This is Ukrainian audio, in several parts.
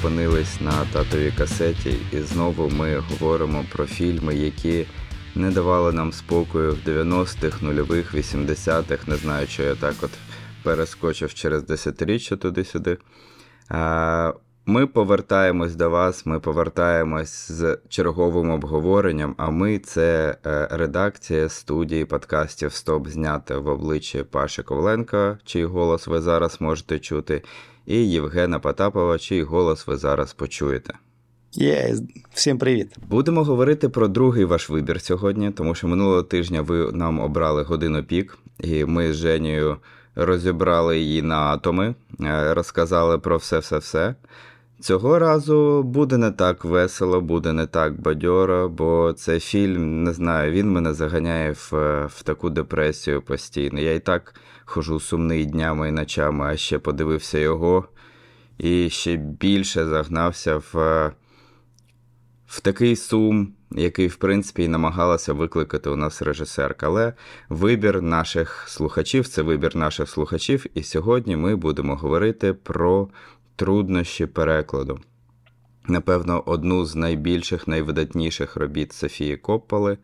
опинились на татовій касеті, і знову ми говоримо про фільми, які не давали нам спокою в 90-х, нульових, 80-х. Не знаю, що я так от перескочив через десятиріччя туди-сюди. Ми повертаємось до вас, ми повертаємось з черговим обговоренням. А ми це е, редакція студії подкастів Стоп зняти в обличчі Паші Ковленка, чий голос ви зараз можете чути, і Євгена Потапова, чий голос ви зараз почуєте. Є, всім привіт. Будемо говорити про другий ваш вибір сьогодні, тому що минулого тижня ви нам обрали годину пік, і ми з Женією розібрали її на атоми, е, розказали про все-все-все. Цього разу буде не так весело, буде не так бадьоро, бо цей фільм, не знаю, він мене заганяє в в таку депресію постійно. Я і так хожу сумний днями і ночами, а ще подивився його і ще більше загнався в в такий сум, який, в принципі, і намагалася викликати у нас режисерка. Але вибір наших слухачів це вибір наших слухачів, і сьогодні ми будемо говорити про труднощі перекладу. Напевно, одну з найбільших, найвидатніших робіт Софії Копполи, е,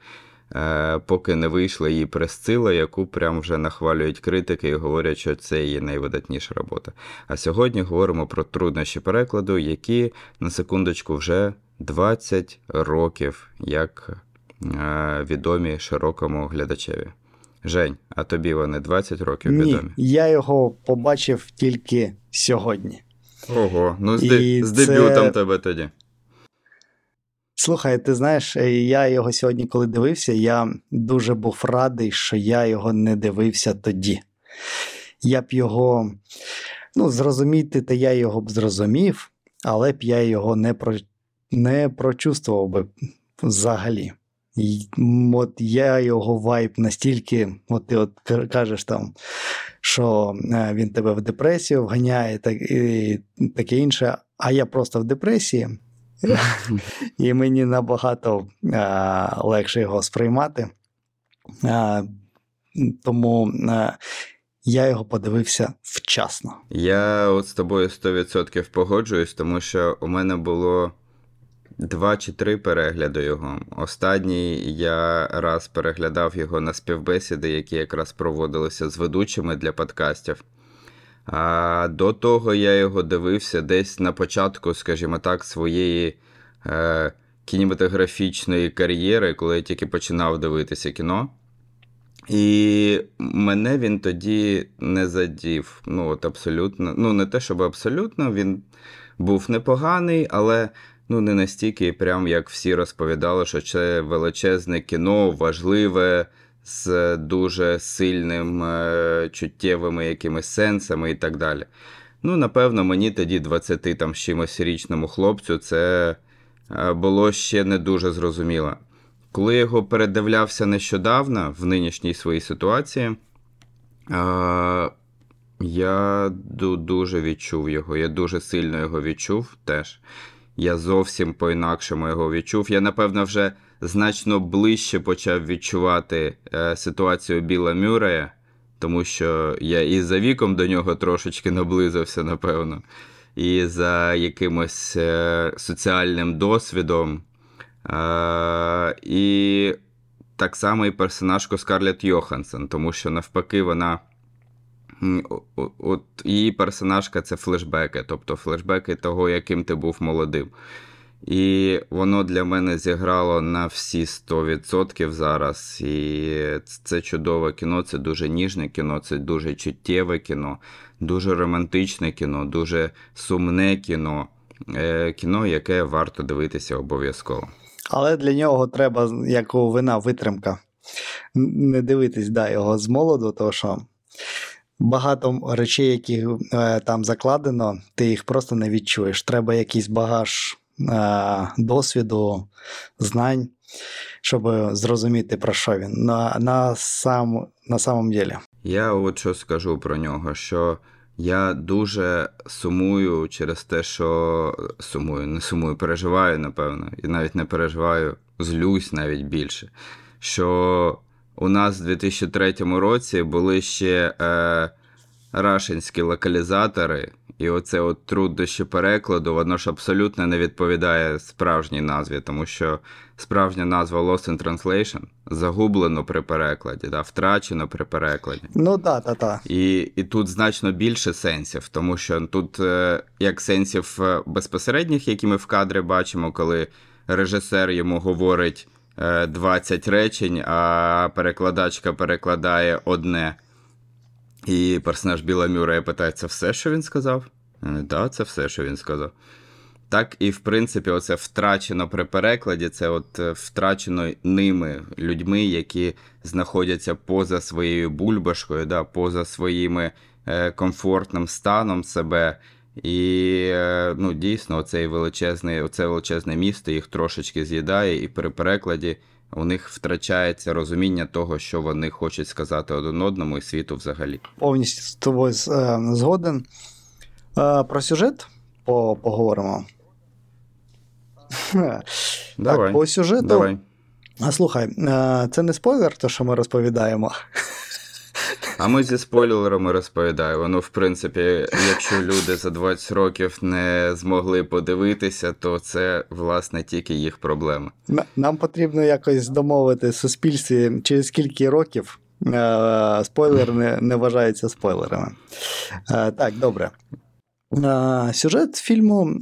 поки не вийшла її пресцила, яку прям вже нахвалюють критики і говорять, що це її найвидатніша робота. А сьогодні говоримо про труднощі перекладу, які, на секундочку, вже 20 років, як е, відомі широкому глядачеві. Жень, а тобі вони 20 років відомі? Я його побачив тільки сьогодні. Ого, ну з, з дебютом тебе тоді. Слухай, ти знаєш, е, я його сьогодні, коли дивився, я дуже був радий, що я його не дивився тоді. Я б його, ну, зрозуміти, то я його б зрозумів, але б я його не про, не прочувствував би взагалі. І, От я його вайб настільки, от ти от кажеш там, що е, він тебе в депресію вганяє, так, і таке інше, а я просто в депресії, і мені набагато а, е, легше його сприймати. А, Тому а, е, я його подивився вчасно. Я от з тобою 100% погоджуюсь, тому що у мене було. Два чи три перегляди його. Останній я раз переглядав його на співбесіди, які якраз проводилися з ведучими для подкастів. А до того я його дивився десь на початку, скажімо так, своєї е, кінематографічної кар'єри, коли я тільки починав дивитися кіно. І мене він тоді не задів. Ну, от абсолютно. Ну, не те, щоб абсолютно, він був непоганий, але ну не настільки, прям як всі розповідали, що це величезне кіно, важливе, з дуже сильним е, чуттєвими якимись сенсами і так далі. Ну, напевно, мені тоді 20 там чимось річному хлопцю це е, було ще не дуже зрозуміло. Коли я його передивлявся нещодавно в нинішній своїй ситуації, е, я дуже відчув його, я дуже сильно його відчув теж я зовсім по-інакшому його відчув. Я, напевно, вже значно ближче почав відчувати е, ситуацію Біла Мюрея, тому що я і за віком до нього трошечки наблизився, напевно, і за якимось е, соціальним досвідом. Е, і так само і персонажку Скарлетт Йоханссон, тому що навпаки вона. От Її персонажка це флешбеки, тобто флешбеки того, яким ти був молодим. І воно для мене зіграло на всі 100% зараз. І це чудове кіно, це дуже ніжне кіно, це дуже чуттєве кіно, дуже романтичне кіно, дуже сумне кіно. Е, кіно, яке варто дивитися обов'язково. Але для нього треба, як у вина, витримка. Не дивитись да, його з молоду, тому що багато речей, які е, там закладено, ти їх просто не відчуєш. Треба якийсь багаж досвіду, знань, щоб зрозуміти, про що він. На на, сам, на самом ділі. Я от що скажу про нього, що я дуже сумую через те, що сумую, не сумую, переживаю, напевно, і навіть не переживаю, злюсь навіть більше. Що у нас в 2003 році були ще е, рашинські локалізатори, і оце от труднощі перекладу, воно ж абсолютно не відповідає справжній назві, тому що справжня назва Lost in Translation загублено при перекладі, да, втрачено при перекладі. Ну так, так, так. І, і тут значно більше сенсів, тому що тут е, як сенсів е, безпосередніх, які ми в кадрі бачимо, коли режисер йому говорить е, 20 речень, а перекладачка перекладає одне. І персонаж Біла Мюррея це все, що він сказав? Так, да, це все, що він сказав. Так, і в принципі, оце втрачено при перекладі, це от е, втрачено ними, людьми, які знаходяться поза своєю бульбашкою, да, поза своїми е, комфортним станом себе. І е, ну, дійсно, оцей величезний, оце величезне місто їх трошечки з'їдає, і при перекладі у них втрачається розуміння того, що вони хочуть сказати один одному і світу взагалі. Повністю з тобою е, згоден. Е, про сюжет поговоримо. Давай, Так, по сюжету. давай. А слухай, е, це не спойлер, то що ми розповідаємо. А ми зі спойлерами розповідаємо. Ну, в принципі, якщо люди за 20 років не змогли подивитися, то це власне тільки їх проблема. Нам потрібно якось домовити суспільстві, через скільки років е, спойлер не, не вважається спойлерами. Е, так, добре. Е, сюжет фільму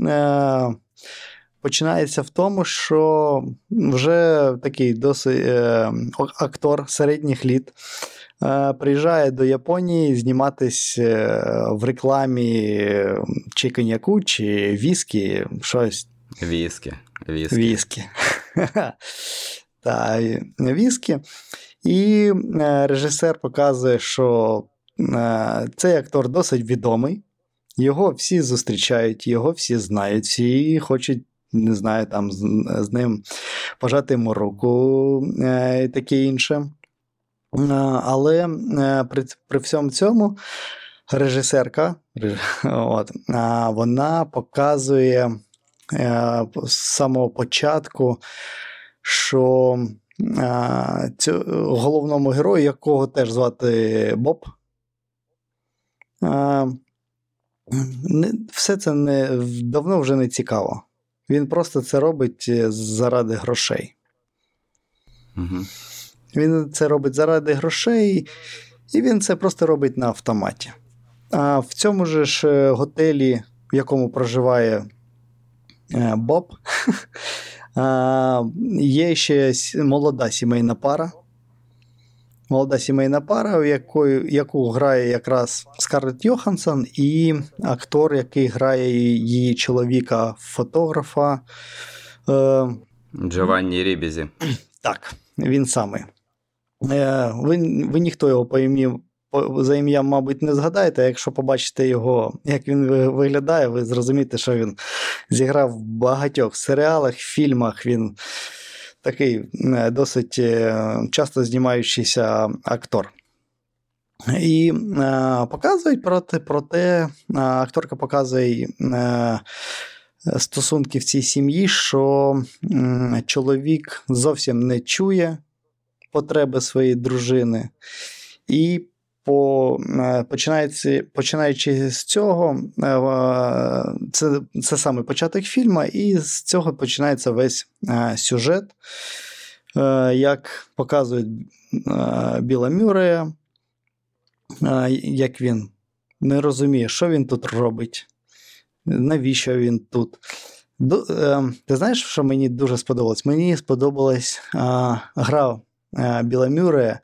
починається в тому, що вже такий досить актор середніх літ. Е, Приїжджає до Японії зніматись е, в рекламі чи коньяку, чи віскі, щось Віскі. Віскі. Віскі. Та, віскі. І е, режисер показує, що цей актор досить відомий. Його всі зустрічають, його всі знають, всі хочуть, не знаю, там з, з ним пожати йому руку і таке інше. Е, Але е, при, при всьому цьому режисерка, от, вона показує е, з самого початку, що е, цю, головному герою, якого теж звати Боб, е, все це не, давно вже не цікаво. Він просто це робить е, заради грошей. Угу. Він це робить заради грошей, і він це просто робить на автоматі. А в цьому ж е, готелі, в якому проживає е, Боб, є ще молода сімейна пара. Молода сімейна пара, в якої, яку грає якраз Скарлетт Йоханссон, і актор, який грає її чоловіка, фотографа. Е, Джованні Рібізі. так, він самий. Е, ви, ви ніхто його по ім'я, по, за ім'ям, мабуть, не згадаєте. а Якщо побачите його, як він виглядає, ви зрозумієте, що він зіграв в багатьох серіалах, фільмах. Він такий е, досить е, часто знімаючийся актор. І е, показують про те, про те, е, акторка показує е, стосунки в цій сім'ї, що м, чоловік зовсім не чує потреби своєї дружини. І по, е, починається, починаючи з цього, е, е, це, це саме початок фільму, і з цього починається весь сюжет, як показують Біла Мюррея, е, як він не розуміє, що він тут робить, навіщо він тут. Е, Ти знаєш, що мені дуже сподобалось? Мені сподобалась гра е, Біла Мюррея.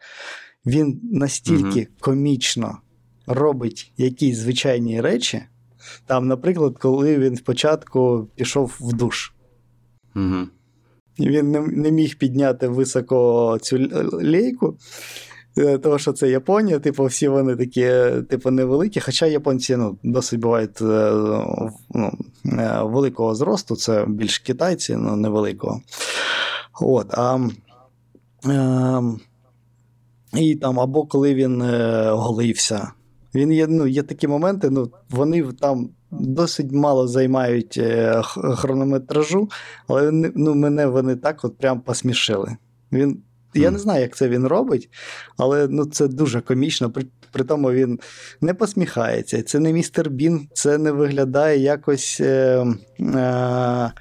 Він настільки комічно робить якісь звичайні речі. Там, наприклад, коли він спочатку пішов в душ. Угу. Він не, не міг підняти високо цю лейку, е, тому що це Японія, типу, всі вони такі, типу, невеликі. Хоча японці ну, досить бувають е, ну, великого зросту, це більш китайці, ну, невеликого. От, а, і там, або коли він е, голився. Він є, ну, є такі моменти, ну, вони там досить мало займають е, хронометражу, але ну, мене вони так от прям посмішили. Він Я не знаю, як це він робить, але ну, це дуже комічно. При, при тому він не посміхається. Це не містер Бін, це не виглядає якось е, е,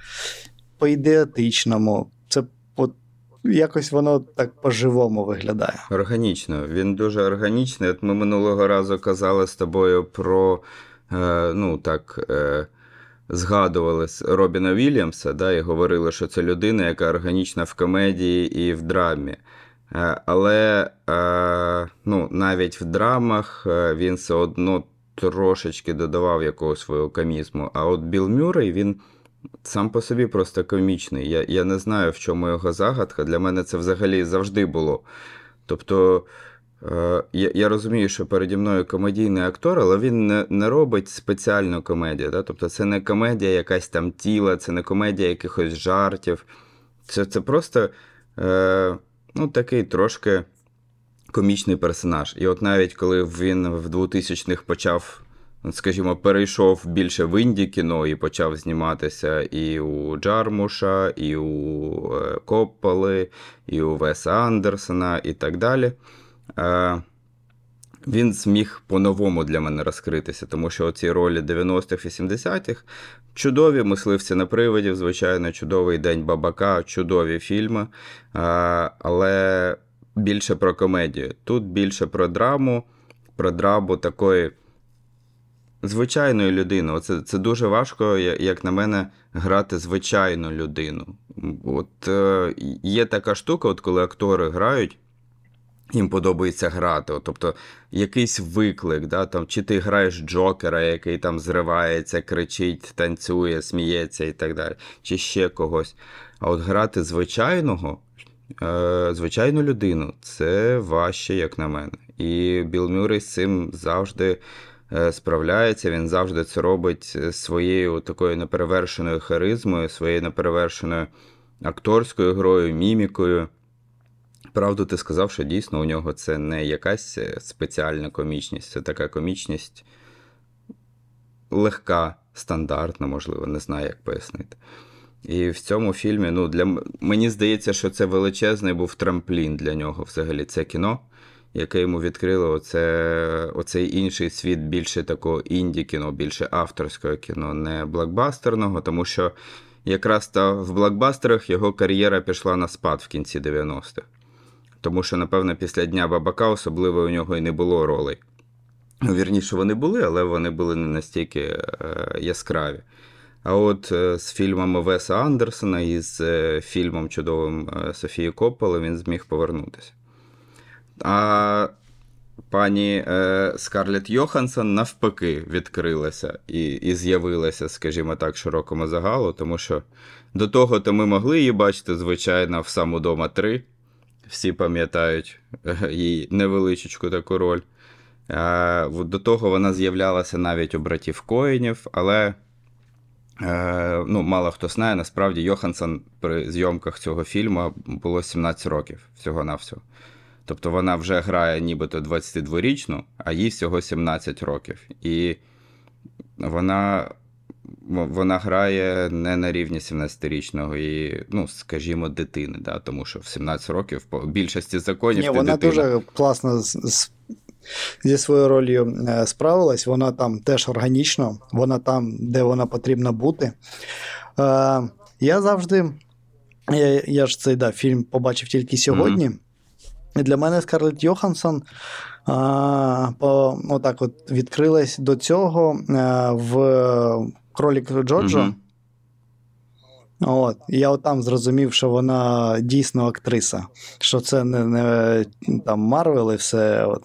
по-ідеатичному. Якось воно так по-живому виглядає. Органічно. Він дуже органічний. От ми минулого разу казали з тобою про, е, ну так, е, згадували Робіна Вільямса, да, і говорили, що це людина, яка органічна в комедії і в драмі. Е, але е, ну, навіть в драмах е, він все одно трошечки додавав якогось свого комізму. А от Білл Мюррей, він сам по собі просто комічний. Я, я не знаю, в чому його загадка. Для мене це взагалі завжди було. Тобто, е, я, розумію, що переді мною комедійний актор, але він не, не робить спеціальну комедію. Да? Тобто, це не комедія якась там тіла, це не комедія якихось жартів. Це, це просто е, ну, такий трошки комічний персонаж. І от навіть коли він в 2000-х почав. Скажімо, перейшов більше в інді кіно і почав зніматися і у Джармуша, і у е, Копполи, і у Веса Андерсона, і так далі. Е, Він зміг по-новому для мене розкритися, тому що ці ролі 90-х, 80-х чудові мисливці на привидів, звичайно, чудовий день бабака, чудові фільми, е, але більше про комедію. Тут більше про драму, про драму такої звичайної людини. Оце, це дуже важко, як на мене, грати звичайну людину. От е, є така штука, от коли актори грають. Їм подобається грати. От, тобто якийсь виклик, да, там, чи ти граєш Джокера, який там зривається, кричить, танцює, сміється і так далі, чи ще когось. А от грати звичайного, е, звичайну людину це важче, як на мене. І Білл Мюррей з цим завжди справляється. Він завжди це робить своєю такою неперевершеною харизмою, своєю неперевершеною акторською грою, мімікою. Правду, ти сказав, що дійсно у нього це не якась е, спеціальна комічність, це така комічність легка, стандартна, можливо, не знаю, як пояснити. І в цьому фільмі, ну, для мені здається, що це величезний був трамплін для нього взагалі. Це кіно, яке йому відкрило оце, оцей інший світ більше такого інді-кіно, більше авторського кіно, не блокбастерного, тому що якраз та в блокбастерах його кар'єра пішла на спад в кінці 90-х. Тому що, напевно, після Дня Бабака особливо у нього і не було ролей. Ну, Вірніше, вони були, але вони були не настільки е, яскраві. А от е, з фільмами Веса Андерсона і з е, фільмом чудовим е, Софії Копполи він зміг повернутися. А пані е, Скарлетт Йоханссон навпаки відкрилася і, і з'явилася, скажімо так, широкому загалу, тому що до того то ми могли її бачити, звичайно, в сам удома 3. Всі пам'ятають е, її невеличку таку роль. Е, До того вона з'являлася навіть у братів Коїнів, але е, ну, мало хто знає, насправді Йоханссон при зйомках цього фільму було 17 років всього-навсього. Тобто вона вже грає нібито 22-річну, а їй всього 17 років. І вона, вона грає не на рівні 17-річного і, ну, скажімо, дитини, да? тому що в 17 років по більшості законів Ні, ти вона дитина. дуже класно зі своєю ролью е, справилась. Вона там теж органічно, вона там, де вона потрібна бути. Е, я завжди. Я, я ж цей да, фільм побачив тільки сьогодні. І для мене Скарлетт Йоханссон а, по, отак от відкрилась до цього а, в Кролік Джорджо. Мгм. От, і я от там зрозумів, що вона дійсно актриса, що це не, не там Марвел і все, от,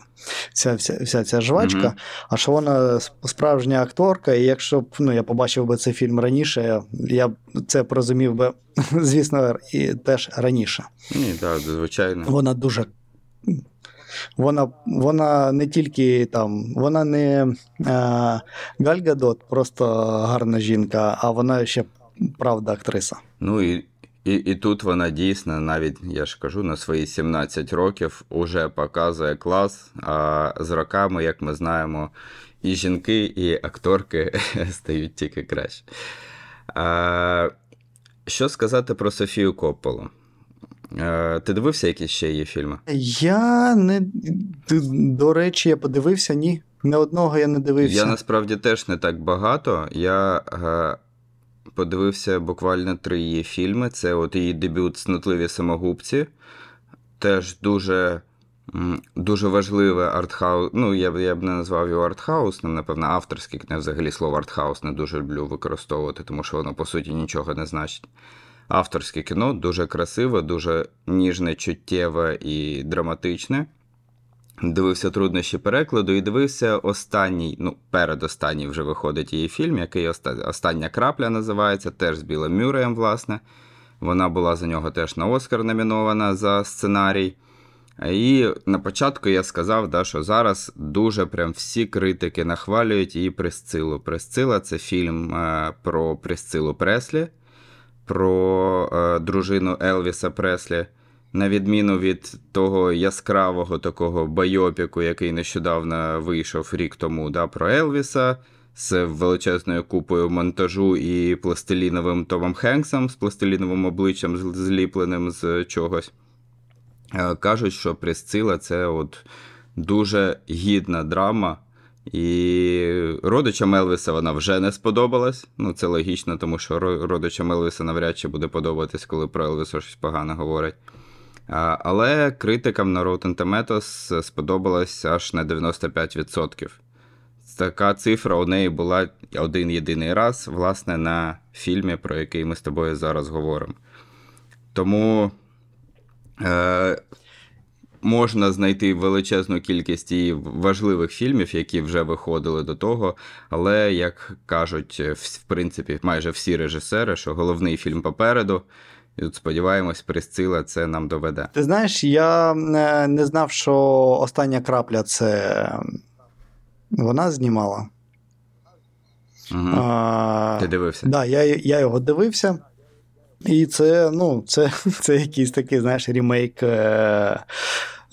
вся, вся, вся ця жвачка, Мгм. а що вона справжня акторка, і якщо б ну, я побачив би цей фільм раніше, я б це розумів би, звісно, і теж раніше. Ні, так, звичайно. Вона дуже. Вона, вона не тільки там, вона не е, Галь Гадот, просто гарна жінка, а вона ще правда актриса. Ну і, і, і тут вона дійсно, навіть я ж кажу, на свої 17 років уже показує клас. А з роками, як ми знаємо, і жінки, і акторки стають тільки краще. А, що сказати про Софію Копполу? Е, ти дивився якісь ще її фільми? Я не до речі, я подивився, ні. Не одного я не дивився. Я насправді теж не так багато. Я е, подивився буквально три її фільми. Це от її дебют Снотливі самогубці. Теж дуже дуже важливе артхаус. Ну, я б я б не назвав його артхаусним, напевно, авторський. Не взагалі слово артхаус не дуже люблю використовувати, тому що воно по суті нічого не значить. Авторське кіно дуже красиве, дуже ніжне, чуттєве і драматичне. Дивився труднощі перекладу і дивився останній, ну, передостанній вже виходить її фільм, який Остання крапля називається, теж з Білим Мюреєм, власне. Вона була за нього теж на Оскар номінована за сценарій. І на початку я сказав, да, що зараз дуже прям всі критики нахвалюють її Присцилу. Присцила це фільм е, про Присцилу Преслі, про е, дружину Елвіса Преслі. На відміну від того яскравого такого байопіку, який нещодавно вийшов рік тому, да, про Елвіса з величезною купою монтажу і пластиліновим Томом Хенксом, з пластиліновим обличчям зліпленим з чогось. Е, Кажуть, що Присцила це от дуже гідна драма. І родичам Елвіса вона вже не сподобалась. Ну, це логічно, тому що ро- родичам Елвіса навряд чи буде подобатись, коли про Елвіса щось погано говорять. Але критикам на Rotten Tomatoes сподобалось аж на 95%. Така цифра у неї була один єдиний раз, власне, на фільмі, про який ми з тобою зараз говоримо. Тому е, можна знайти величезну кількість і важливих фільмів, які вже виходили до того. Але, як кажуть, в принципі, майже всі режисери, що головний фільм попереду. І от сподіваємось, Присцила це нам доведе. Ти знаєш, я е, не знав, що остання крапля це вона знімала. Угу. А, Ти дивився? Да, я, я його дивився. І це, ну, це, це якийсь такий, знаєш, ремейк е,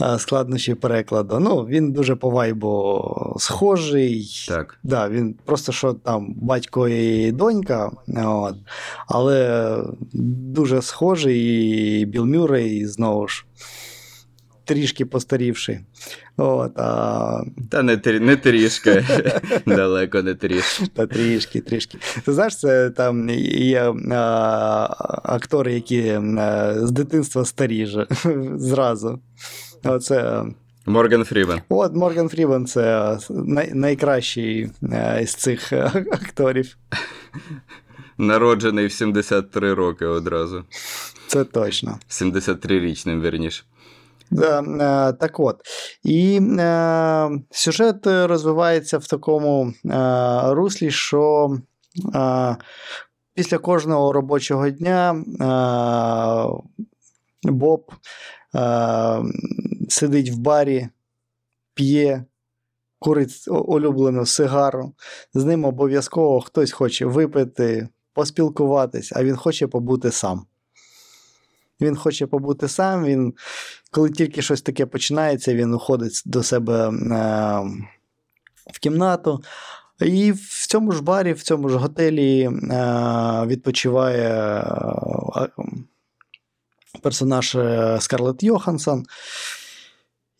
е, складнощів перекладу. Ну, він дуже по вайбу схожий. Так. Да, він просто що там батько і донька, от, але дуже схожий, і Біл Мюррей знову ж трішки постарівший. От, а, Та не, не трішки. Далеко не трішки. та трішки, трішки. Ти знаєш, це там є а, актори, які а, з дитинства старіже зразу. Оце, Морган Фрімен. от Морган Фрівен це най, найкращий а, із цих акторів. Народжений в 73 роки одразу. Це точно. 73-річним, вірніше. Да, е, так от. І е, сюжет розвивається в такому е, руслі, що е, після кожного робочого дня е, Боб е, сидить в барі, п'є, курить улюблену сигару. З ним обов'язково хтось хоче випити, поспілкуватись, а він хоче побути сам. Він хоче побути сам. Він, коли тільки щось таке починається, він уходить до себе е, в кімнату. І в цьому ж барі, в цьому ж готелі е, відпочиває е, персонаж е, Скарлетт Йоханссон.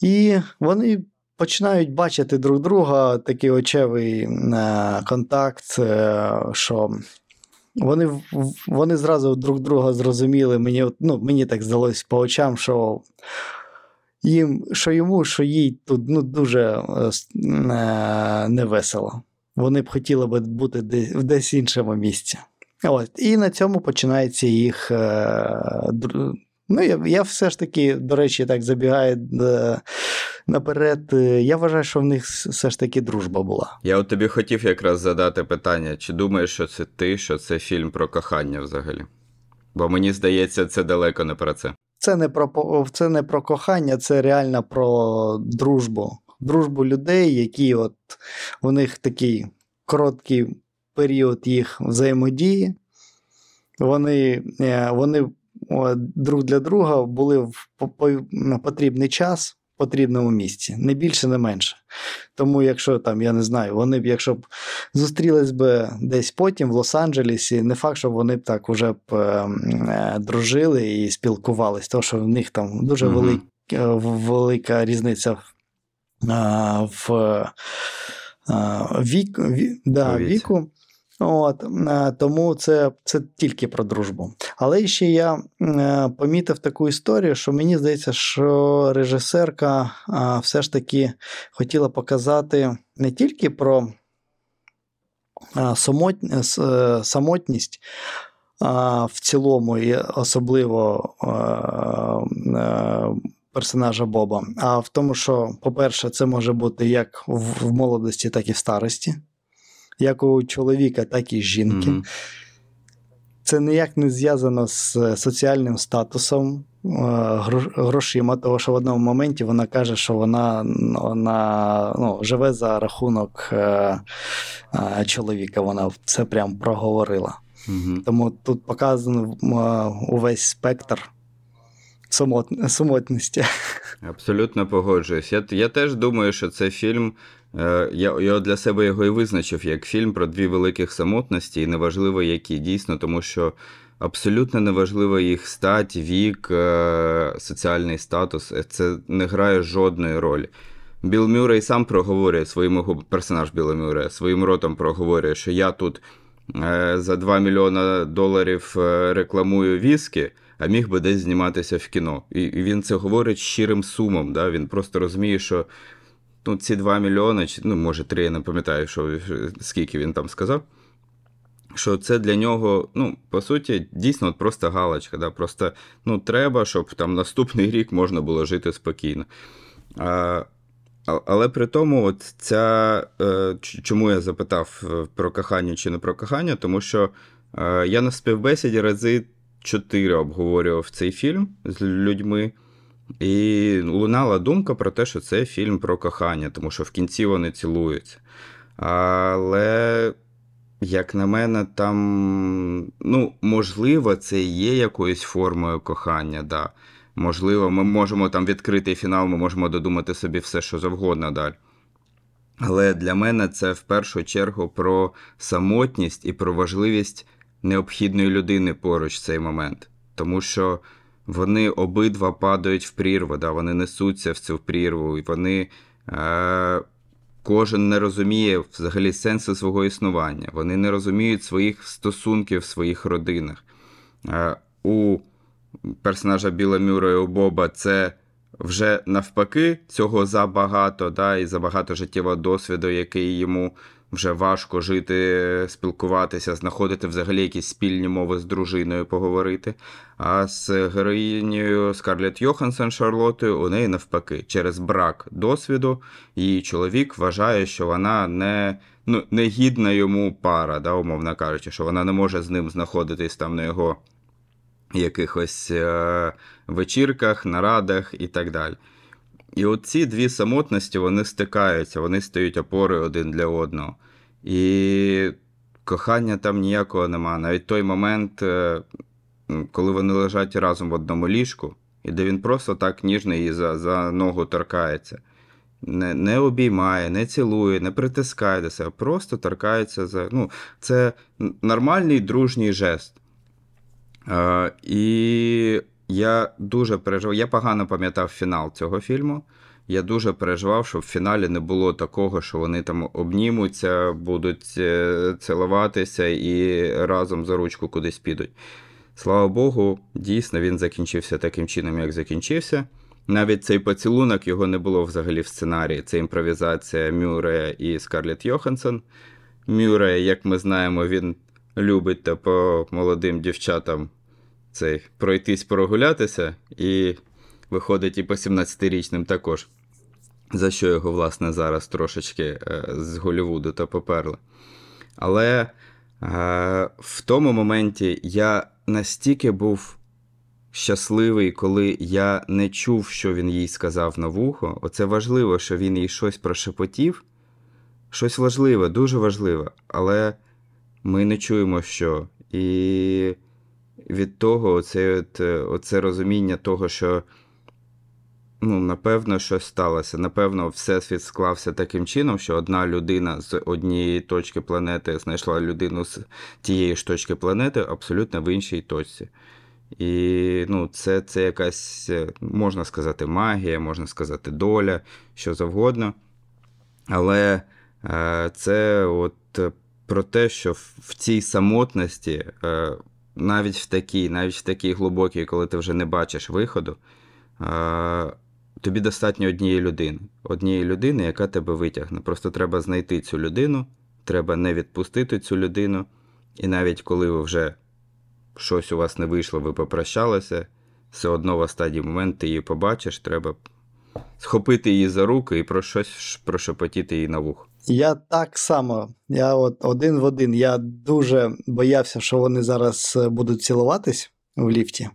І вони починають бачити друг друга, такий очевий е, контакт, е, що вони, вони зразу друг друга зрозуміли. Мені, ну, мені так здалось по очам, що їм, що йому, що їй тут ну, дуже е, невесело. Вони б хотіли би бути десь, в десь іншому місці. От. І на цьому починається їх. Е, ну, я, я все ж таки, до речі, так забігаю е, наперед. е, Я вважаю, що в них все ж таки дружба була. Я от тобі хотів якраз задати питання, чи думаєш, що це ти, що це фільм про кохання взагалі? Бо мені здається, це далеко не про це. Це не про це не про кохання, це реально про дружбу. Дружбу людей, які от у них такий короткий період їх взаємодії. Вони, е, вони друг для друга були в потрібний час, потрібному місці, не більше, не менше. Тому, якщо там, я не знаю, вони б, якщо б зустрілись би десь потім в Лос-Анджелесі, не факт, що вони б так уже б е, е, дружили і спілкувались, тому що в них там дуже Мгм. велик, е, велика різниця в, в вік, ві, да, віку. От, е, тому це, це тільки про дружбу. Але ще я е, помітив таку історію, що мені здається, що режисерка все ж таки хотіла показати не тільки про е, самотність в цілому, і особливо персонажа Боба, а в тому, що, по-перше, це може бути як в молодості, так і в старості, як у чоловіка, так і жінки. Мгм. Це ніяк не зв'язано з соціальним статусом, е, грошима, тому що в одному моменті вона каже, що вона, вона ну, живе за рахунок е, е, чоловіка. Вона це прям проговорила. Мгм. Тому тут показано увесь спектр самотності. Абсолютно погоджуюсь. Я, я теж думаю, що це фільм. Е, Я, я для себе його і визначив як фільм про дві великих самотності, і неважливо, які дійсно, тому що абсолютно неважливо їх стать, вік, е, соціальний статус. Е, Це не грає жодної ролі. Біл Мюррей сам проговорює своїм персонаж Біла Мюррея своїм ротом проговорює, що я тут за 2 мільйона доларів рекламую віскі, а міг би десь зніматися в кіно. І він це говорить щирим сумом. Да? Він просто розуміє, що ну, ці 2 мільйони, чи, ну, може, 3, я не пам'ятаю, що, скільки він там сказав. Що це для нього, ну, по суті, дійсно от просто галочка. Да? Просто ну, треба, щоб там наступний рік можна було жити спокійно. А, але при тому, от ця, е, чому я запитав е, про кохання чи не про кохання, тому що е, я на співбесіді рази чотири обговорював цей фільм з людьми, і лунала думка про те, що це фільм про кохання, тому що в кінці вони цілуються. Але, як на мене, там, ну, можливо, це є якоюсь формою кохання, да. Можливо, ми можемо там відкрити фінал, ми можемо додумати собі все, що завгодно далі. Але для мене це в першу чергу про самотність і про важливість необхідної людини поруч в цей момент. Тому що вони обидва падають в прірву, да, вони несуться в цю прірву, і вони. Е- Кожен не розуміє взагалі сенсу свого існування. Вони не розуміють своїх стосунків в своїх родинах. Е, У персонажа Біла Мюррея, у Боба це вже навпаки цього забагато, да, і забагато життєвого досвіду, який йому вже важко жити, спілкуватися, знаходити взагалі якісь спільні мови з дружиною поговорити. А з героїнею Скарлетт Йоханссон Шарлотою у неї навпаки, через брак досвіду, її чоловік вважає, що вона не, ну, не гідна йому пара, да, умовно кажучи, що вона не може з ним знаходитись там на його якихось е- вечірках, нарадах і так далі. І от ці дві самотності вони стикаються, вони стають опорою один для одного. І кохання там ніякого нема. Навіть той момент, е, коли вони лежать разом в одному ліжку, і де він просто так ніжно її за, за ногу торкається. Не, не обіймає, не цілує, не притискає до себе, просто торкається за. Ну, це нормальний дружній жест. Е, і я дуже переживав. Я погано пам'ятав фінал цього фільму. Я дуже переживав, щоб в фіналі не було такого, що вони там обнімуться, будуть е, цілуватися і разом за ручку кудись підуть. Слава Богу, дійсно він закінчився таким чином, як закінчився. Навіть цей поцілунок його не було взагалі в сценарії. Це імпровізація Мюррея і Скарлетт Йоханссон. Мюррея, як ми знаємо, він любить та по молодим дівчатам цей пройтись прогулятися, і виходить і по 17-річним також. За що його, власне, зараз трошечки е, з Голлівуду та поперли. Але е, в тому моменті я настільки був щасливий, коли я не чув, що він їй сказав на вухо. Оце важливо, що він їй щось прошепотів. Щось важливе, дуже важливе, але ми не чуємо що. І від того, оце, е, оце розуміння того, що ну, напевно, щось сталося. Напевно, всесвіт склався таким чином, що одна людина з однієї точки планети знайшла людину з тієї ж точки планети абсолютно в іншій точці. І ну, це, це якась, е, можна сказати, магія, можна сказати, доля, що завгодно. Але е, це от е, про те, що в цій самотності, е, навіть в такій, навіть в такій глибокій, коли ти вже не бачиш виходу, тобі достатньо однієї людини. Однієї людини, яка тебе витягне. Просто треба знайти цю людину, треба не відпустити цю людину. І навіть коли ви вже щось у вас не вийшло, ви попрощалися, все одно в останній момент ти її побачиш, треба схопити її за руки і про щось прошепотіти їй на вухо. Я так само, я от один в один. Я дуже боявся, що вони зараз е, будуть цілуватись в ліфті.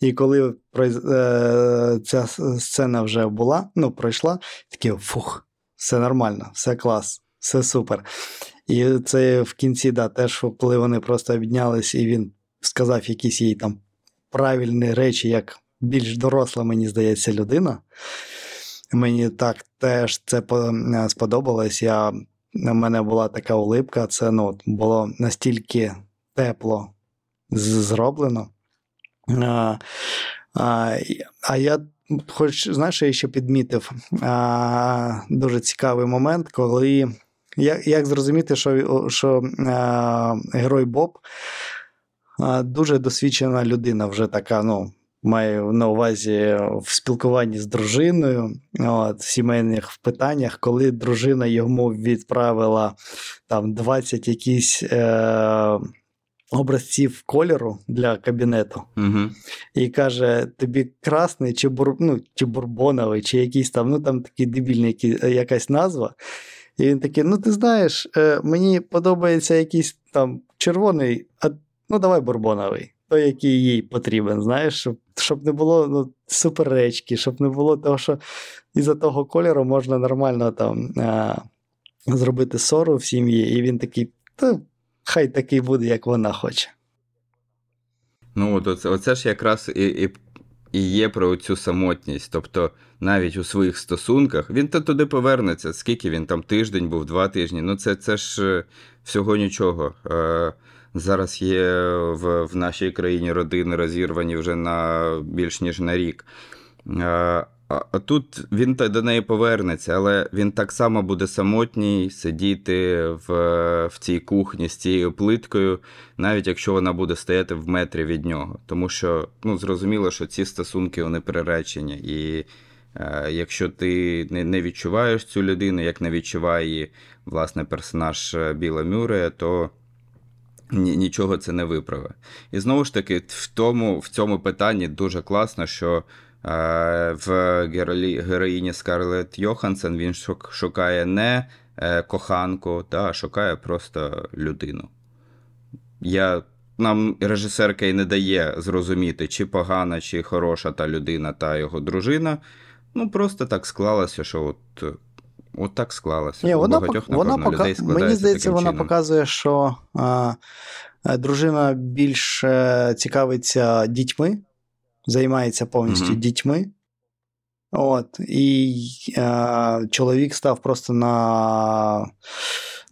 І коли е, ця сцена вже була, ну, пройшла, такий фух, все нормально, все клас, все супер. І це в кінці, да, теж, коли вони просто обіднялись, і він сказав якісь їй там правильні речі, як більш доросла, мені здається, людина. Мені так теж це е, сподобалось. Я, у мене була така улипка, це ну, було настільки тепло зроблено. А, а, а я, хоч, знаєш, я ще підмітив а, дуже цікавий момент, коли як, як зрозуміти, що, що а, герой Боб дуже досвідчена людина, вже така, ну, маю на увазі в спілкуванні з дружиною, от, в сімейних питаннях, коли дружина йому відправила там 20 якісь е, образців кольору для кабінету, Угу. і каже: тобі красний чи, бур, ну, чи бурбоновий, чи якийсь там, ну там такий дебільний який- якась назва. І він такий: ну, ти знаєш, е, мені подобається якийсь там червоний, а ну давай бурбоновий. Той, який їй потрібен, знаєш, щоб, щоб не було ну, суперечки, щоб не було того, що із-за того кольору можна нормально там а, зробити ссору в сім'ї, і він такий, та хай такий буде, як вона хоче. Ну, оце, оце ж якраз і, і, і є про цю самотність. Тобто, навіть у своїх стосунках він то туди повернеться. Скільки він там тиждень був, два тижні. Ну, це, це ж е, всього нічого. Е, зараз є в, в нашій країні родини розірвані вже на більш ніж на рік. Е, а, тут він до неї повернеться, але він так само буде самотній сидіти в, в цій кухні з цією плиткою, навіть якщо вона буде стояти в метрі від нього. Тому що ну, зрозуміло, що ці стосунки вони приречені. І е, якщо ти не, не відчуваєш цю людину, як не відчуває її власне персонаж е, Біла Мюррея, то нічого це не виправить. І знову ж таки, в тому, в цьому питанні дуже класно, що е, в герої, героїні Скарлетт Йоханссон він шукає не е, коханку, та, а шукає просто людину. Я, нам режисерка і не дає зрозуміти, чи погана, чи хороша та людина, та його дружина. Ну, просто так склалося, що от, от так склалося. Ні, вона, багатьох, пок- вона напевно, людей пока... Мені здається, таким вона чином. показує, що а, а, дружина більш е, цікавиться дітьми, займається повністю Мгм. дітьми. От, і е, чоловік став просто на,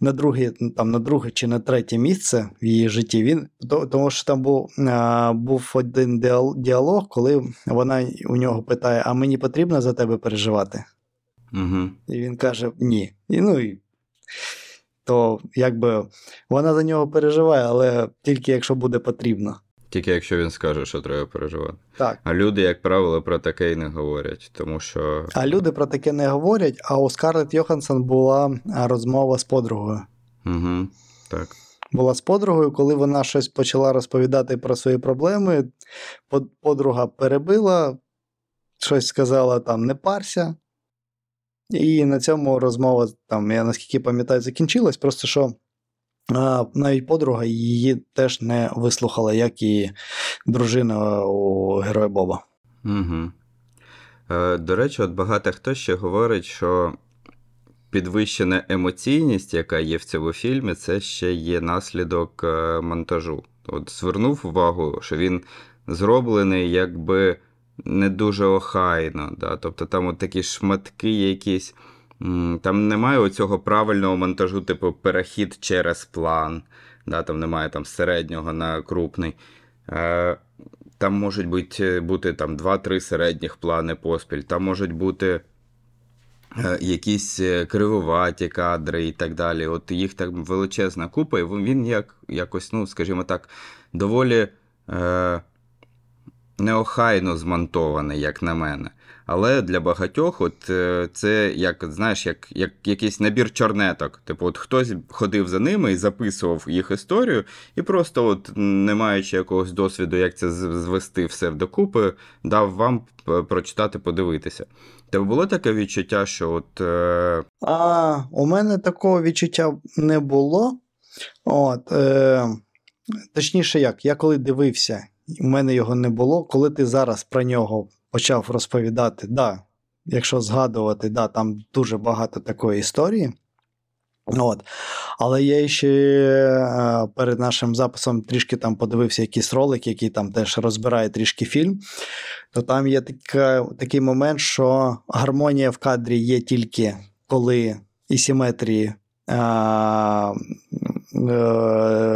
на, друге, там, на друге чи на третє місце в її житті. Він, то- тому що там був, е, був один діалог, коли вона у нього питає: А мені потрібно за тебе переживати? Угу. І він каже ні. І, ну, і, то якби вона за нього переживає, але тільки якщо буде потрібно. Тільки якщо він скаже, що треба переживати. Так. А люди, як правило, про таке й не говорять, тому що. А люди про таке не говорять, а у Скарлетт Йоханссон була розмова з подругою. Угу. Так. Була з подругою, коли вона щось почала розповідати про свої проблеми. под- Подруга перебила, щось сказала там не парся. І на цьому розмова, там, я наскільки пам'ятаю, закінчилась. Просто що а, навіть подруга її теж не вислухала, як і дружина у героя Боба. Угу. Е, до речі, от багато хто ще говорить, що підвищена емоційність, яка є в цьому фільмі, це ще є наслідок е, монтажу. От звернув увагу, що він зроблений якби не дуже охайно. Да? Тобто там от такі шматки якісь. Там немає оцього правильного монтажу, типу перехід через план. Да? Там немає там середнього на крупний. Е, Там можуть бути, бути там 2-3 середніх плани поспіль. Там можуть бути е, якісь е, кривуваті кадри і так далі. От їх так величезна купа, і він як, якось, ну, скажімо так, доволі е, неохайно змонтований, як на мене. Але для багатьох, от е, це як знаєш, як, як якийсь набір чорнеток. Типу, от хтось ходив за ними і записував їх історію, і просто, от, не маючи якогось досвіду, як це звести все докупи, дав вам прочитати, подивитися. Тебе було таке відчуття, що от. Е... А у мене такого відчуття не було. От, е, точніше, як, я коли дивився, у мене його не було. Коли ти зараз про нього почав розповідати, да, якщо згадувати, да, там дуже багато такої історії. От. Але я ще е, перед нашим записом трішки там подивився якісь ролики, які там теж розбирає трішки фільм. То там є така, такий момент, що гармонія в кадрі є тільки коли і симетрії е,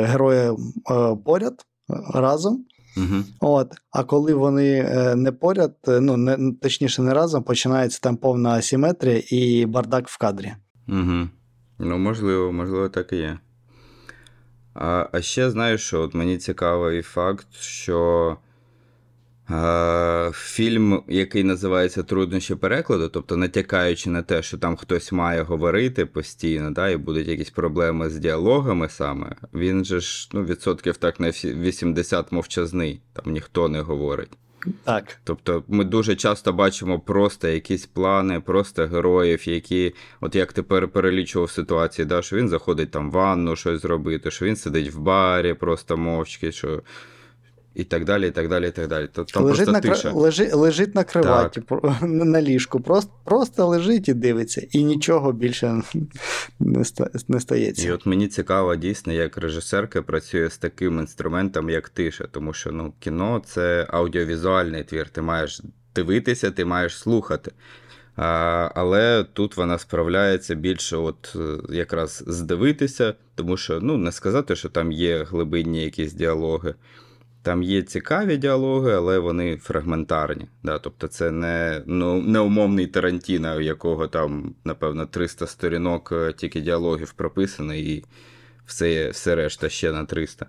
е, е, поряд разом. Угу. От, а коли вони е, не поряд, е, ну не точніше не разом, починається там повна асиметрія і бардак в кадрі. Угу. Ну, можливо, можливо, так і є. А, а ще знаєш, що от мені цікавий факт, що фільм, який називається Труднощі перекладу, тобто натякаючи на те, що там хтось має говорити постійно, да, і будуть якісь проблеми з діалогами саме, він же ж ну, відсотків так на всі- 80 мовчазний, там ніхто не говорить. Так. Тобто ми дуже часто бачимо просто якісь плани, просто героїв, які, от як ти пер- перелічував ситуації, да, що він заходить там в ванну щось зробити, що він сидить в барі просто мовчки, що. І так далі, і так далі, і так далі. Тобто там лежить, просто на, тиша. лежи, лежить на криваті, на ліжку, просто, просто лежить і дивиться, і нічого більше не, ста- не стається. І от мені цікаво дійсно, як режисерка працює з таким інструментом, як тиша, тому що ну, кіно це аудіовізуальний твір. Ти маєш дивитися, ти маєш слухати. А, але тут вона справляється більше, от е, якраз здивитися, тому що ну, не сказати, що там є глибинні якісь діалоги. Там є цікаві діалоги, але вони фрагментарні. Да? Тобто це не, ну, не умовний Тарантіно, у якого там, напевно, 300 сторінок е, тільки діалогів прописано, і все, все решта ще на 300.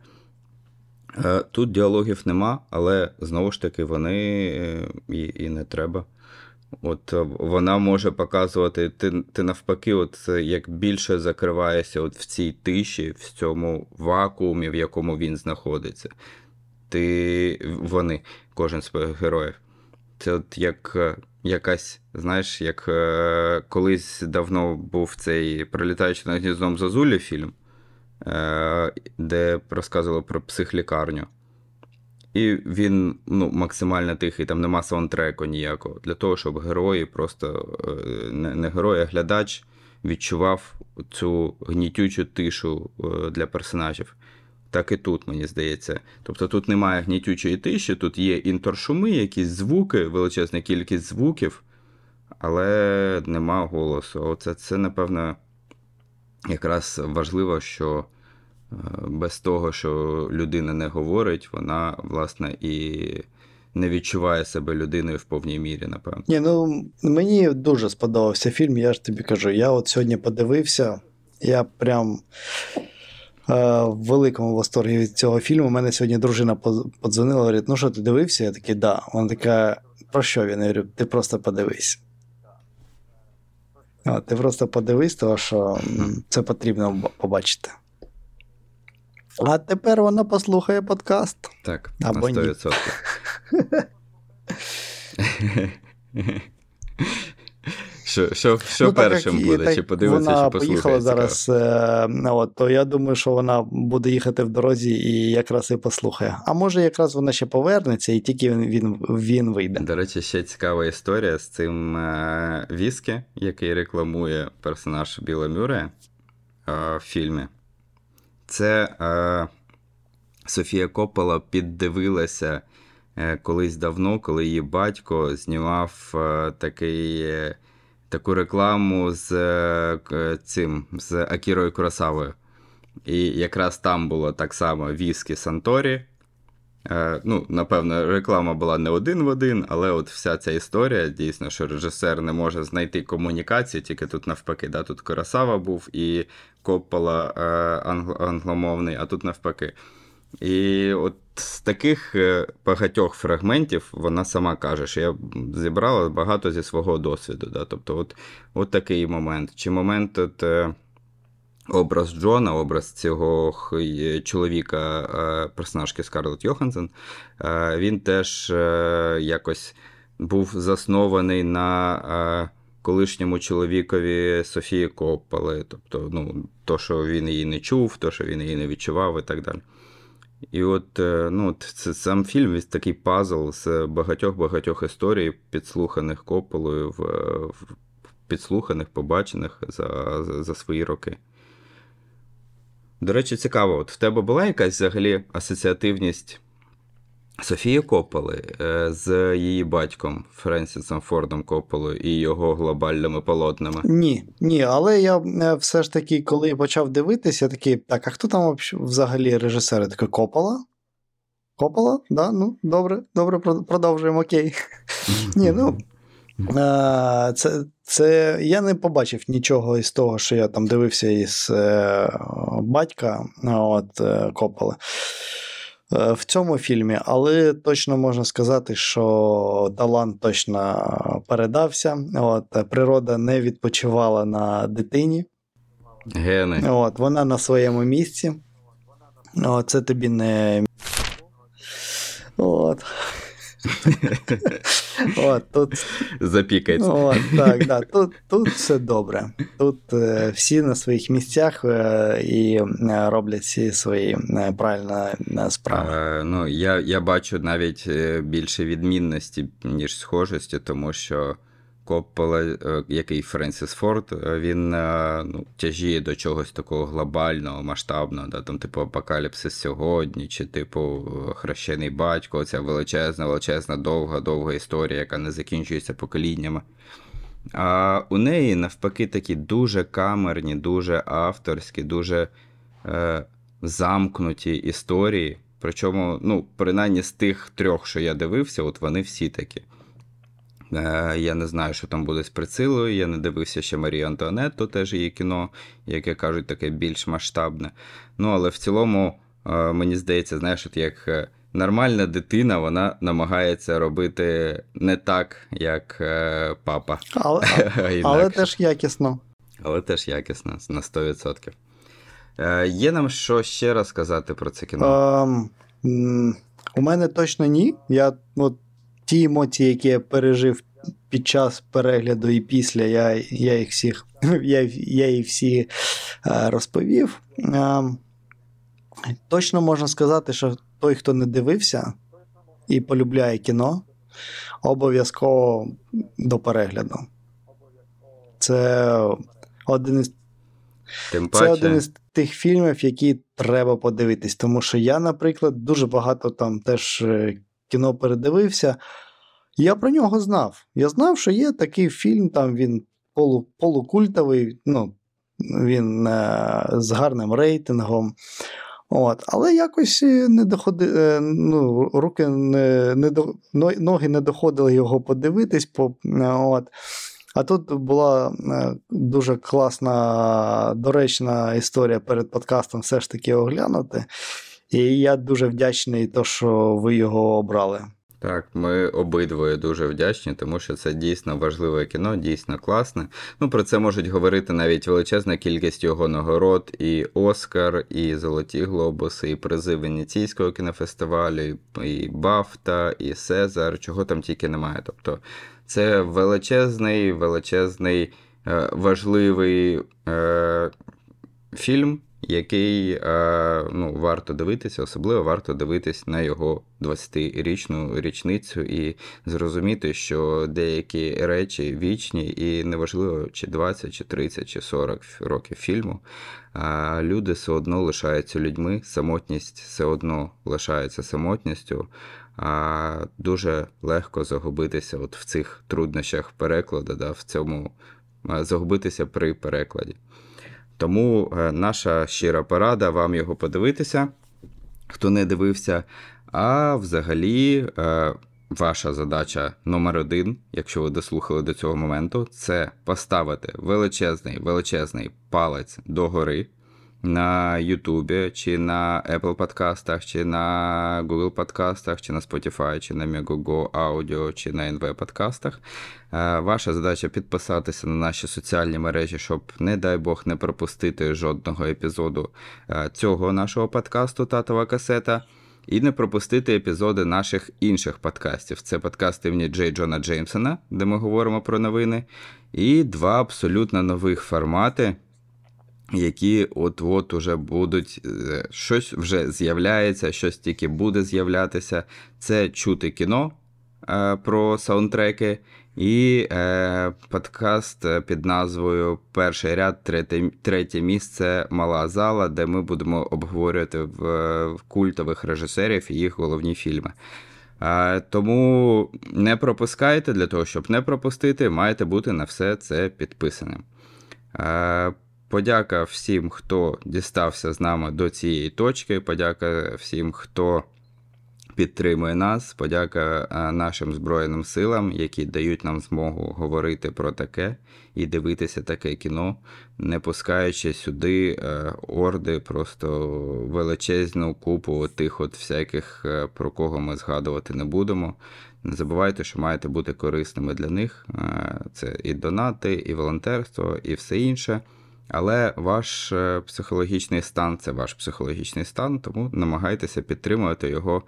Е, Тут діалогів нема, але знову ж таки вони е, і, і не треба. От вона може показувати, ти, ти навпаки, от як більше закриваєшся от в цій тиші, в цьому вакуумі, в якому він знаходиться. Ти вони, кожен з героїв. Це от як е, якась, знаєш, як е, колись давно був цей прилітаючи над гніздом Зазулі фільм, е, де розказували про психлікарню. І він ну, максимально тихий, там нема саундтреку ніякого. Для того, щоб герої, просто не, герой, а глядач відчував цю гнітючу тишу для персонажів. Так і тут, мені здається. Тобто тут немає гнітючої тиші, тут є інтершуми, якісь звуки, величезна кількість звуків, але нема голосу. Оце це, напевно, якраз важливо, що е, без того, що людина не говорить, вона, власне, і не відчуває себе людиною в повній мірі, напевно. Ні, ну мені дуже сподобався фільм, я ж тобі кажу. Я от сьогодні подивився, я прям в великому восторгі від цього фільму. У мене сьогодні дружина подзвонила, говорить, ну що, ти дивився? Я такий, да. Вона така, про що він? Я говорю, ти просто подивись. А, ти просто подивись, тому що це потрібно побачити. А тепер вона послухає подкаст. Так, Або на ні. 100%. Що, що, що Ну, так першим як буде? так Чи подивиться, вона чи послухає? поїхала зараз, е, от, то я думаю, що вона буде їхати в дорозі і якраз і послухає. А може, якраз вона ще повернеться, і тільки він, він, він вийде. До речі, ще цікава історія з цим е, віскі, який рекламує персонаж Біла Мюррея е, в фільмі. Це е, Софія Коппола піддивилася е, колись давно, коли її батько знімав е, такий, е, таку рекламу з е, цим з Акірою Курасавою. І якраз там було так само віскі Санторі. Е, ну, напевно, реклама була не один в один, але от вся ця історія, дійсно, що режисер не може знайти комунікації, тільки тут навпаки. Да? Тут Корасава був і Коппола е, англо- англомовний, а тут навпаки. І от з таких е, багатьох фрагментів вона сама каже, що я зібрала багато зі свого досвіду. Да? Тобто, от, от такий момент. Чи момент от, е, образ Джона, образ цього чоловіка, е, персонажки Скарлетт Йоханссон, він теж якось був заснований на колишньому чоловікові Софії Копполи. Тобто, ну, то, що він її не чув, то, що він її не відчував і так далі. І от, е, ну, це, сам фільм він такий пазл з багатьох-багатьох історій, підслуханих кополою, в підслуханих, побачених за, за, за свої роки. До речі, цікаво, от в тебе була якась взагалі асоціативність Софії Копполи е, з її батьком Френсісом Фордом Копполою і його глобальними полотнами? Ні, ні, але я е, все ж таки, коли почав дивитися, я такий, так, а хто там взагалі режисер? Я такий, Копола? Копола? Да, ну, добре, добре, продовжуємо, окей. Ні, ну, Е, Це, це я не побачив нічого із того, що я там дивився із батька от, Копполи в цьому фільмі, але точно можна сказати, що талант точно передався. От, е, природа не відпочивала на дитині. Гени. От, вона на своєму місці. От, це тобі не. От. От, тут Запікається. От, так, да. тут, тут все добре. Тут е, всі на своїх місцях е, і е, роблять всі свої правильно справи. Ну, я, я бачу навіть більше відмінності, ніж схожості, тому що Коппола, е, який Френсіс Форд, е, він е, ну, тяжіє до чогось такого глобального, масштабного, да, там, типу Апокаліпсис сьогодні, чи типу Хрещений батько, ця величезна, величезна, довга, довга історія, яка не закінчується поколіннями. А у неї навпаки такі дуже камерні, дуже авторські, дуже е, замкнуті історії. Причому, ну, принаймні з тих трьох, що я дивився, от вони всі такі. Е, я не знаю, що там буде з Прицилою. Я не дивився ще Марію Антуанетту, теж її кіно, яке кажуть, таке більш масштабне. Ну, але в цілому, е, мені здається, знаєш, от як е, нормальна дитина, вона намагається робити не так, як папа. Але, але теж якісно. Але теж якісно, на 100%. Е, є нам що ще розказати про це кіно? М, у мене точно ні. Я, от, ті емоції, які я пережив під час перегляду і після, я, я їх всіх я, я їх всі е, розповів. Ем, точно можна сказати, що той, хто не дивився і полюбляє кіно, обов'язково до перегляду. Це один із Тим це один із тих фільмів, які треба подивитись. Тому що я, наприклад, дуже багато там теж е, кіно передивився. Я про нього знав. Я знав, що є такий фільм, там він полу, полукультовий, ну, він е, з гарним рейтингом. От. Але якось е, не доходи, е, ну, руки не, не до, ноги не доходили його подивитись. По, е, от. А тут була е, дуже класна, доречна історія перед подкастом все ж таки оглянути. І я дуже вдячний, то, що ви його обрали. Так, ми обидвоє дуже вдячні, тому що це дійсно важливе кіно, дійсно класне. Ну, про це можуть говорити навіть величезна кількість його нагород, і Оскар, і Золоті Глобуси, і призи Венеційського кінофестивалю, і- Бафта, і Сезар, чого там тільки немає. Тобто, це величезний, величезний, е, важливий е, фільм, який е, ну, варто дивитися, особливо варто дивитись на його 20-річну річницю і зрозуміти, що деякі речі вічні, і неважливо, чи 20, чи 30, чи 40 років фільму, люди все одно лишаються людьми, самотність все одно лишається самотністю. А дуже легко загубитися от в цих труднощах перекладу, да, в цьому загубитися при перекладі. Тому е, наша щира порада вам його подивитися, хто не дивився. А взагалі, е, ваша задача номер один, якщо ви дослухали до цього моменту, це поставити величезний величезний палець догори на Ютубі, чи на Apple подкастах, чи на Google подкастах, чи на Spotify, чи на Megogo Audio, чи на NV подкастах. Е, Ваша задача підписатися на наші соціальні мережі, щоб, не дай Бог, не пропустити жодного епізоду е, цього нашого подкасту Татова касета. І не пропустити епізоди наших інших подкастів. Це подкасти імені Джей Джона Джеймсона, де ми говоримо про новини, і два абсолютно нових формати, які от-от уже будуть, е, щось вже з'являється, щось тільки буде з'являтися. Це чути кіно е, про саундтреки, і е, подкаст е, під назвою Перший ряд, третє, третє місце Мала зала, де ми будемо обговорювати в, в культових режисерів і їх головні фільми. Е, тому не пропускайте для того, щоб не пропустити, маєте бути на все це підписаним. Е, Подяка всім, хто дістався з нами до цієї точки. Подяка всім, хто підтримує нас. Подяка е, нашим Збройним силам, які дають нам змогу говорити про таке і дивитися таке кіно, не пускаючи сюди е, орди, просто величезну купу тих от всяких, е, про кого ми згадувати не будемо. Не забувайте, що маєте бути корисними для них. Це і донати, і волонтерство, і все інше. Але ваш е, психологічний стан це ваш психологічний стан, тому намагайтеся підтримувати його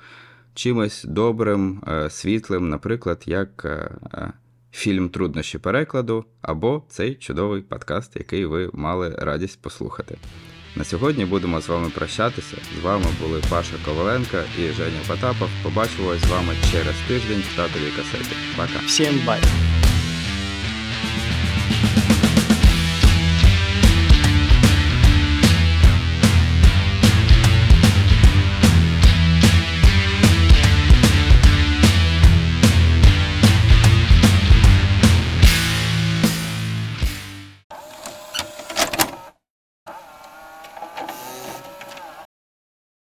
чимось добрим, е, світлим, наприклад, як е, фільм Труднощі перекладу або цей чудовий подкаст, який ви мали радість послухати. На сьогодні будемо з вами прощатися. З вами були Паша Коваленко і Женя Потапов. Побачимось з вами через тиждень в татовій касеті. Пока. Всім бай!